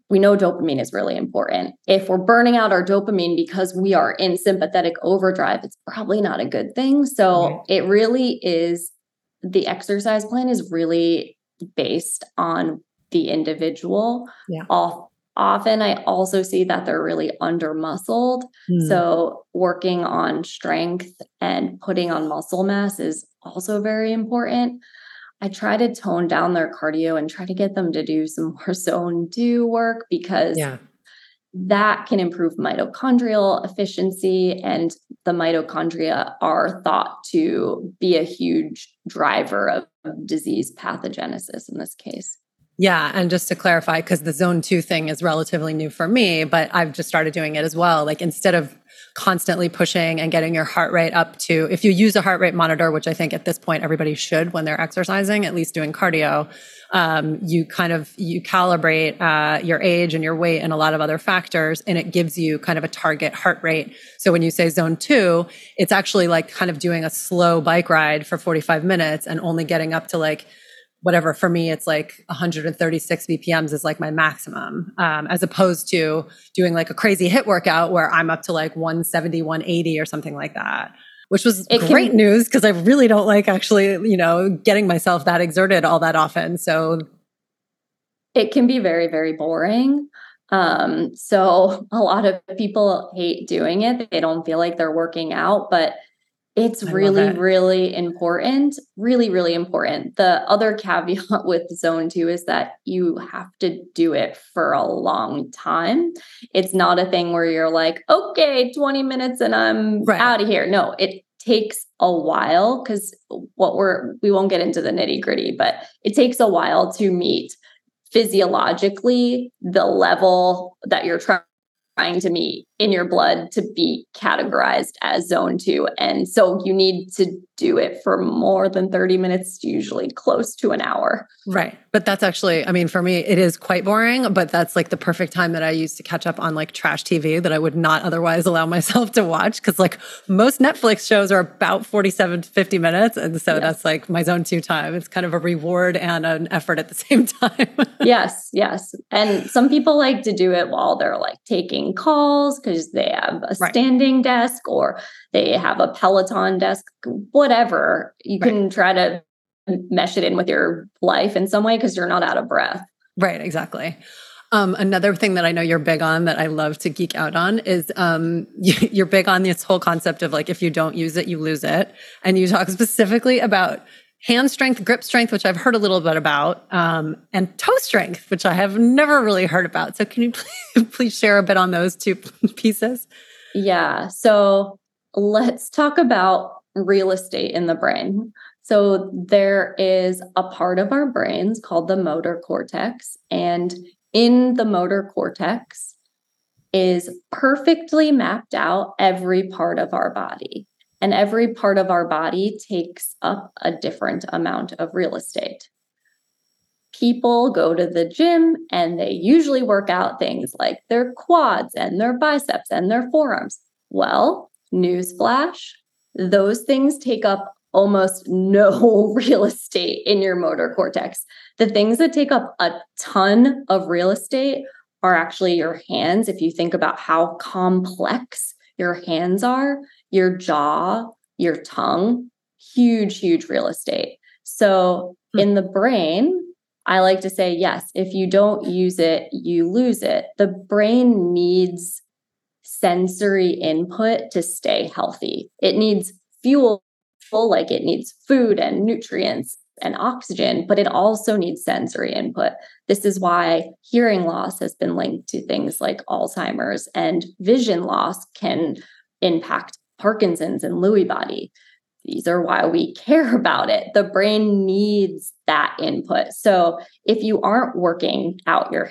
we know dopamine is really important. If we're burning out our dopamine because we are in sympathetic overdrive, it's probably not a good thing. So right. it really is the exercise plan is really based on the individual. Yeah. Off, often I also see that they're really under muscled. Mm. So working on strength and putting on muscle mass is also very important. I try to tone down their cardio and try to get them to do some more zone two work because yeah. that can improve mitochondrial efficiency. And the mitochondria are thought to be a huge driver of disease pathogenesis in this case.
Yeah. And just to clarify, because the zone two thing is relatively new for me, but I've just started doing it as well. Like instead of constantly pushing and getting your heart rate up to, if you use a heart rate monitor, which I think at this point everybody should when they're exercising, at least doing cardio, um, you kind of, you calibrate uh, your age and your weight and a lot of other factors, and it gives you kind of a target heart rate. So when you say zone two, it's actually like kind of doing a slow bike ride for 45 minutes and only getting up to like, whatever for me it's like 136 bpms is like my maximum um, as opposed to doing like a crazy HIIT workout where i'm up to like 170 180 or something like that which was it great can, news because i really don't like actually you know getting myself that exerted all that often so.
It can be very very boring um, so a lot of people hate doing it. They don't feel like they're working out but it's I really, really important. Really, really important. The other caveat with zone two is that you have to do it for a long time. It's not a thing where you're like, okay, 20 minutes and I'm right. out of here. No, it takes a while because what we're, we won't get into the nitty gritty, but it takes a while to meet physiologically the level that you're trying to meet in your blood to be categorized as zone two. And so you need to do it for more than 30 minutes, usually close to an hour.
Right. But that's actually, I mean, for me, it is quite boring, but that's like the perfect time that I use to catch up on like trash TV that I would not otherwise allow myself to watch. Cause like most Netflix shows are about 47 to 50 minutes. And so yes. that's like my zone two time. It's kind of a reward and an effort at the same time.
yes. Yes. And some people like to do it while they're like taking calls because they have a right. standing desk or they have a Peloton desk, whatever. You right. can try to mesh it in with your life in some way because you're not out of breath.
Right, exactly. Um, another thing that I know you're big on that I love to geek out on is um, you're big on this whole concept of like if you don't use it, you lose it. And you talk specifically about hand strength, grip strength, which I've heard a little bit about, um, and toe strength, which I have never really heard about. So can you please, please share a bit on those two pieces?
Yeah. So let's talk about real estate in the brain. So there is a part of our brains called the motor cortex. And in the motor cortex is perfectly mapped out every part of our body. And every part of our body takes up a different amount of real estate. People go to the gym and they usually work out things like their quads and their biceps and their forearms. Well, newsflash, those things take up almost no real estate in your motor cortex. The things that take up a ton of real estate are actually your hands. If you think about how complex your hands are, your jaw, your tongue, huge, huge real estate. So hmm. in the brain, I like to say, yes, if you don't use it, you lose it. The brain needs sensory input to stay healthy. It needs fuel, like it needs food and nutrients and oxygen, but it also needs sensory input. This is why hearing loss has been linked to things like Alzheimer's and vision loss can impact Parkinson's and Lewy body. These are why we care about it. The brain needs that input. So if you aren't working out your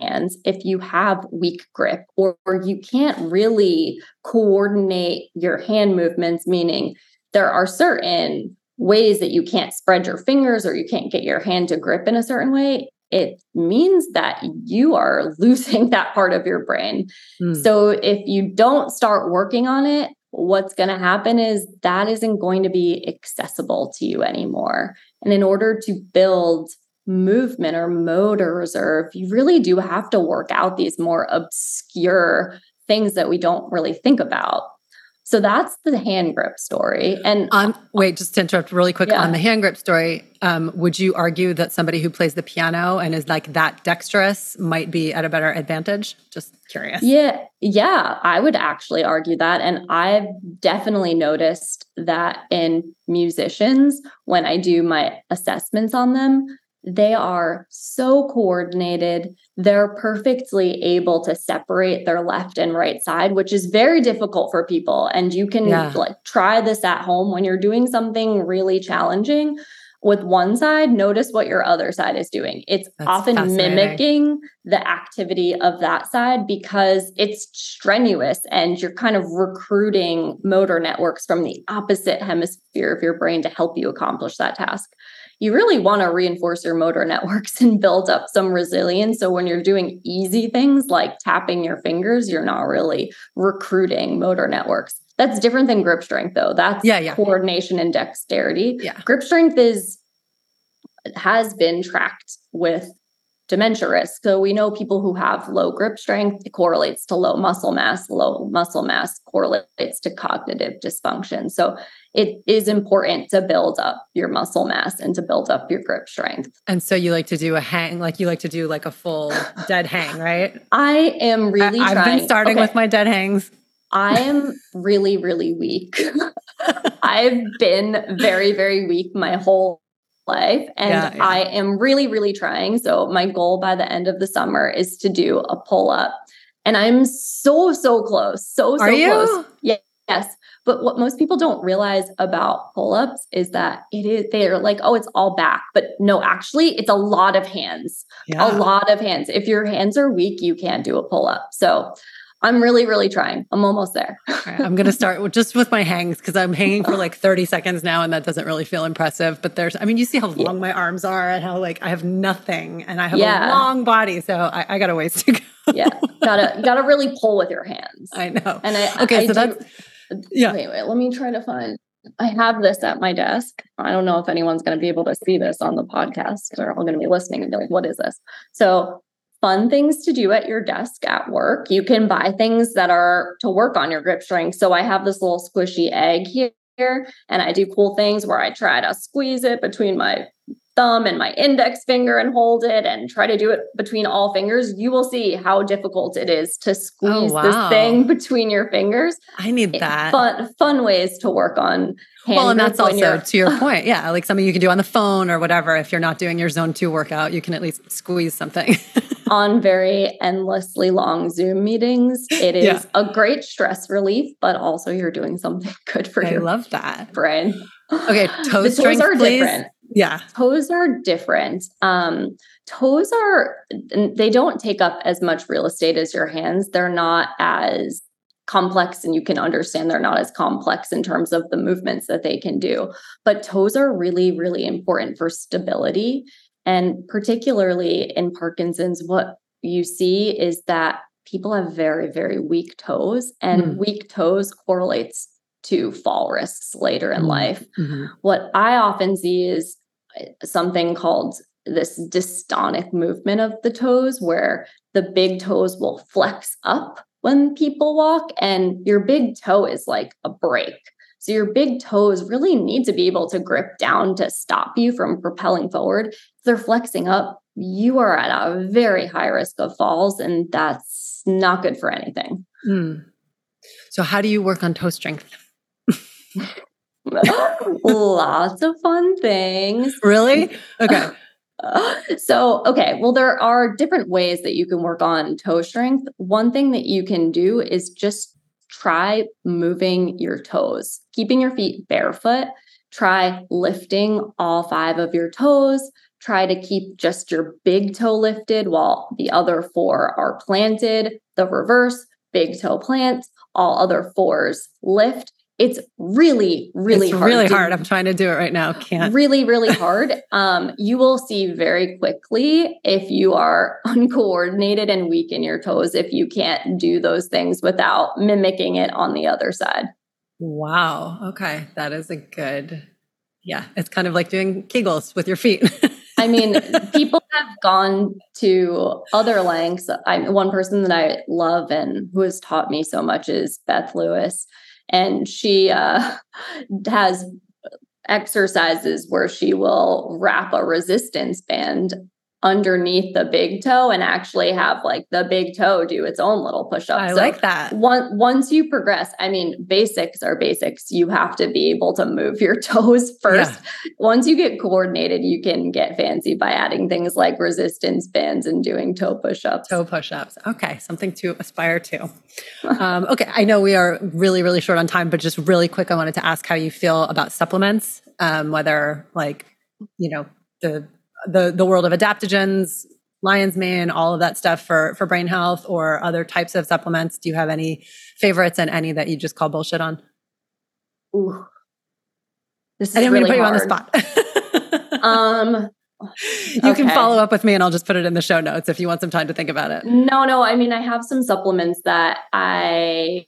hands, if you have weak grip or, or you can't really coordinate your hand movements, meaning there are certain ways that you can't spread your fingers or you can't get your hand to grip in a certain way, it means that you are losing that part of your brain. Mm. So if you don't start working on it, what's going to happen is that isn't going to be accessible to you anymore. And in order to build movement or motor reserve, you really do have to work out these more obscure things that we don't really think about. So that's the hand grip story. And
um, wait, just to interrupt really quick yeah. on the hand grip story. Um, would you argue that somebody who plays the piano and is like that dexterous might be at a better advantage? Just curious.
Yeah, yeah, I would actually argue that, and I've definitely noticed that in musicians when I do my assessments on them, they are so coordinated. They're perfectly able to separate their left and right side, which is very difficult for people. And you can yeah. like try this at home when you're doing something really challenging with one side, notice what your other side is doing. It's That's often mimicking the activity of that side because it's strenuous and you're kind of recruiting motor networks from the opposite hemisphere of your brain to help you accomplish that task you really want to reinforce your motor networks and build up some resilience. So when you're doing easy things like tapping your fingers, you're not really recruiting motor networks. That's different than grip strength, though. That's yeah, yeah. coordination and dexterity. Yeah. Grip strength is has been tracked with dementia risk. So we know people who have low grip strength it correlates to low muscle mass. Low muscle mass correlates to cognitive dysfunction. So it is important to build up your muscle mass and to build up your grip strength.
And so you like to do a hang, like you like to do like a full dead hang, right?
I am really I,
have been starting okay. with my dead hangs.
I am really, really weak. I've been very, very weak my whole life. And yeah, yeah. I am really, really trying. So, my goal by the end of the summer is to do a pull up. And I'm so, so close. So, so
Are
close. You? Yes. But what most people don't realize about pull ups is that it is, they're like, oh, it's all back. But no, actually, it's a lot of hands. Yeah. A lot of hands. If your hands are weak, you can't do a pull up. So, I'm really, really trying. I'm almost there.
right, I'm going to start just with my hangs because I'm hanging for like 30 seconds now and that doesn't really feel impressive. But there's, I mean, you see how long yeah. my arms are and how like I have nothing and I have yeah. a long body. So I, I got a ways to go.
yeah. Gotta, gotta really pull with your hands.
I know.
And I, okay. I so do, that's, yeah. Wait, wait, let me try to find. I have this at my desk. I don't know if anyone's going to be able to see this on the podcast. They're all going to be listening and be like, what is this? So fun things to do at your desk at work. You can buy things that are to work on your grip strength. So I have this little squishy egg here, and I do cool things where I try to squeeze it between my thumb and my index finger and hold it and try to do it between all fingers, you will see how difficult it is to oh, squeeze oh, wow. this thing between your fingers.
I need eh, that.
Fun, fun ways to work on
well, and that's also to your point. Yeah. Like something you can do on the phone or whatever. If you're not doing your zone two workout, you can at least squeeze something.
on very endlessly long Zoom meetings, it is yeah. a great stress relief, but also you're doing something good for
I
your
love that.
brain.
Okay. Toe the strength, are please. different. Yeah.
Toes are different. Um, toes are, they don't take up as much real estate as your hands. They're not as complex and you can understand they're not as complex in terms of the movements that they can do. But toes are really, really important for stability. And particularly in Parkinson's, what you see is that people have very, very weak toes, and mm. weak toes correlates to fall risks later in mm. life. Mm-hmm. What I often see is something called this dystonic movement of the toes, where the big toes will flex up when people walk, and your big toe is like a brake. So your big toes really need to be able to grip down to stop you from propelling forward. If they're flexing up, you are at a very high risk of falls, and that's not good for anything. Mm.
So, how do you work on toe strength?
Lots of fun things.
Really? Okay.
so, okay, well, there are different ways that you can work on toe strength. One thing that you can do is just try moving your toes, keeping your feet barefoot. Try lifting all five of your toes. Try to keep just your big toe lifted while the other four are planted. The reverse, big toe plant, all other fours lift it's really really
it's
hard
really to, hard. I'm trying to do it right now. Can't.
Really really hard. Um, you will see very quickly if you are uncoordinated and weak in your toes if you can't do those things without mimicking it on the other side.
Wow. Okay. That is a good yeah it's kind of like doing kegels with your feet.
I mean, people have gone to other lengths. I'm one person that I love and who has taught me so much is Beth Lewis and she uh, has exercises where she will wrap a resistance band underneath the big toe and actually have like the big toe do its own little push up.
I so like that.
One, once you progress, I mean, basics are basics. You have to be able to move your toes first. Yeah. Once you get coordinated, you can get fancy by adding things like resistance bands and doing toe push ups.
Toe push ups. Okay. Something to aspire to. um, okay. I know we are really, really short on time, but just really quick, I wanted to ask how you feel about supplements, um, whether like, you know, the the the world of adaptogens, lion's mane, all of that stuff for for brain health or other types of supplements? Do you have any favorites and any that you just call bullshit on?
Ooh.
This is I didn't really mean to put hard. you on the spot. um you okay. can follow up with me and I'll just put it in the show notes if you want some time to think about it.
No, no. I mean, I have some supplements that I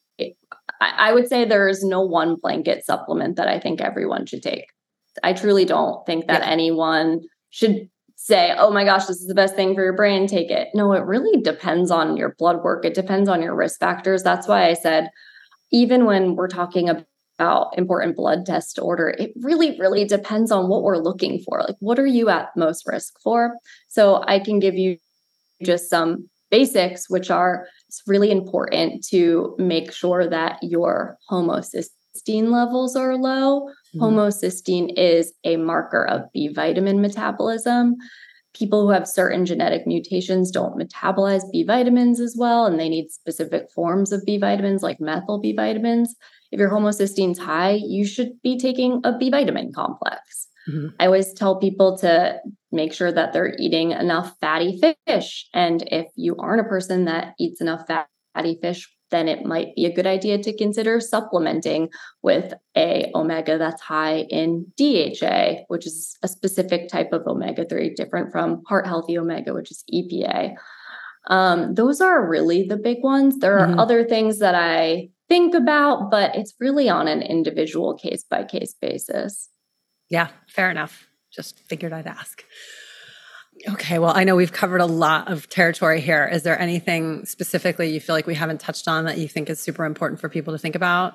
I would say there's no one blanket supplement that I think everyone should take. I truly don't think that yeah. anyone should say, oh my gosh, this is the best thing for your brain, take it. No, it really depends on your blood work. It depends on your risk factors. That's why I said, even when we're talking about important blood test order, it really, really depends on what we're looking for. Like, what are you at most risk for? So I can give you just some basics, which are it's really important to make sure that your homocysteine levels are low. Homocysteine is a marker of B vitamin metabolism. People who have certain genetic mutations don't metabolize B vitamins as well, and they need specific forms of B vitamins like methyl B vitamins. If your homocysteine's high, you should be taking a B vitamin complex. Mm-hmm. I always tell people to make sure that they're eating enough fatty fish. And if you aren't a person that eats enough fatty fish, then it might be a good idea to consider supplementing with a omega that's high in DHA, which is a specific type of omega 3, different from heart healthy omega, which is EPA. Um, those are really the big ones. There are mm-hmm. other things that I think about, but it's really on an individual case by case basis.
Yeah, fair enough. Just figured I'd ask. Okay, well, I know we've covered a lot of territory here. Is there anything specifically you feel like we haven't touched on that you think is super important for people to think about?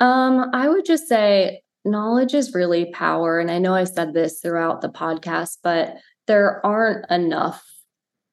Um, I would just say knowledge is really power. And I know I said this throughout the podcast, but there aren't enough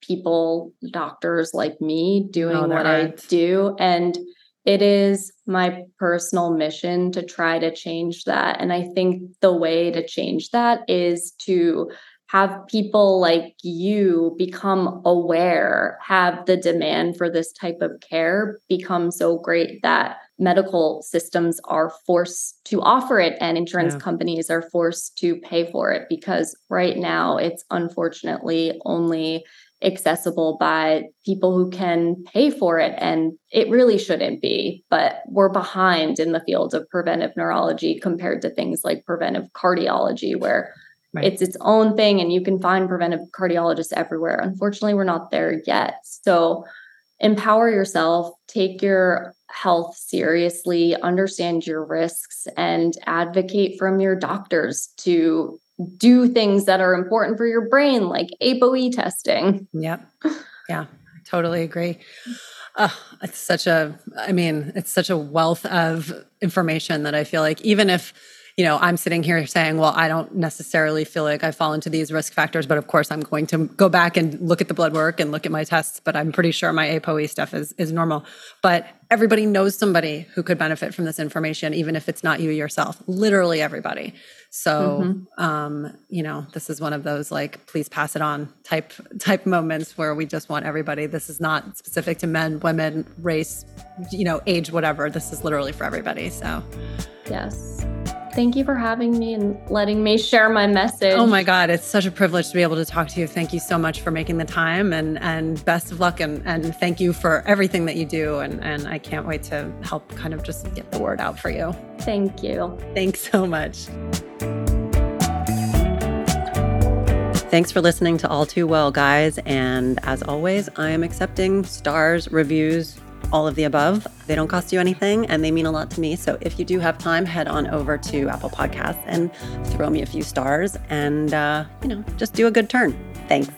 people, doctors like me, doing no, what aren't. I do. And it is my personal mission to try to change that. And I think the way to change that is to have people like you become aware, have the demand for this type of care become so great that medical systems are forced to offer it and insurance yeah. companies are forced to pay for it because right now it's unfortunately only accessible by people who can pay for it. And it really shouldn't be, but we're behind in the field of preventive neurology compared to things like preventive cardiology, where right. it's its own thing and you can find preventive cardiologists everywhere. Unfortunately, we're not there yet. So empower yourself, take your health seriously, understand your risks, and advocate from your doctors to do things that are important for your brain, like ApoE testing.
Yep. Yeah, totally agree. Uh, it's such a, I mean, it's such a wealth of information that I feel like even if, you know, I'm sitting here saying, well, I don't necessarily feel like I fall into these risk factors, but of course I'm going to go back and look at the blood work and look at my tests, but I'm pretty sure my ApoE stuff is, is normal. But everybody knows somebody who could benefit from this information, even if it's not you yourself, literally everybody. So, mm-hmm. um, you know, this is one of those like, please pass it on type type moments where we just want everybody. This is not specific to men, women, race, you know, age, whatever. This is literally for everybody. So,
yes. Thank you for having me and letting me share my message.
Oh my God, it's such a privilege to be able to talk to you. Thank you so much for making the time and and best of luck and and thank you for everything that you do and and I can't wait to help kind of just get the word out for you.
Thank you.
Thanks so much. Thanks for listening to All Too Well, guys. And as always, I am accepting stars, reviews, all of the above. They don't cost you anything and they mean a lot to me. So if you do have time, head on over to Apple Podcasts and throw me a few stars and, uh, you know, just do a good turn. Thanks.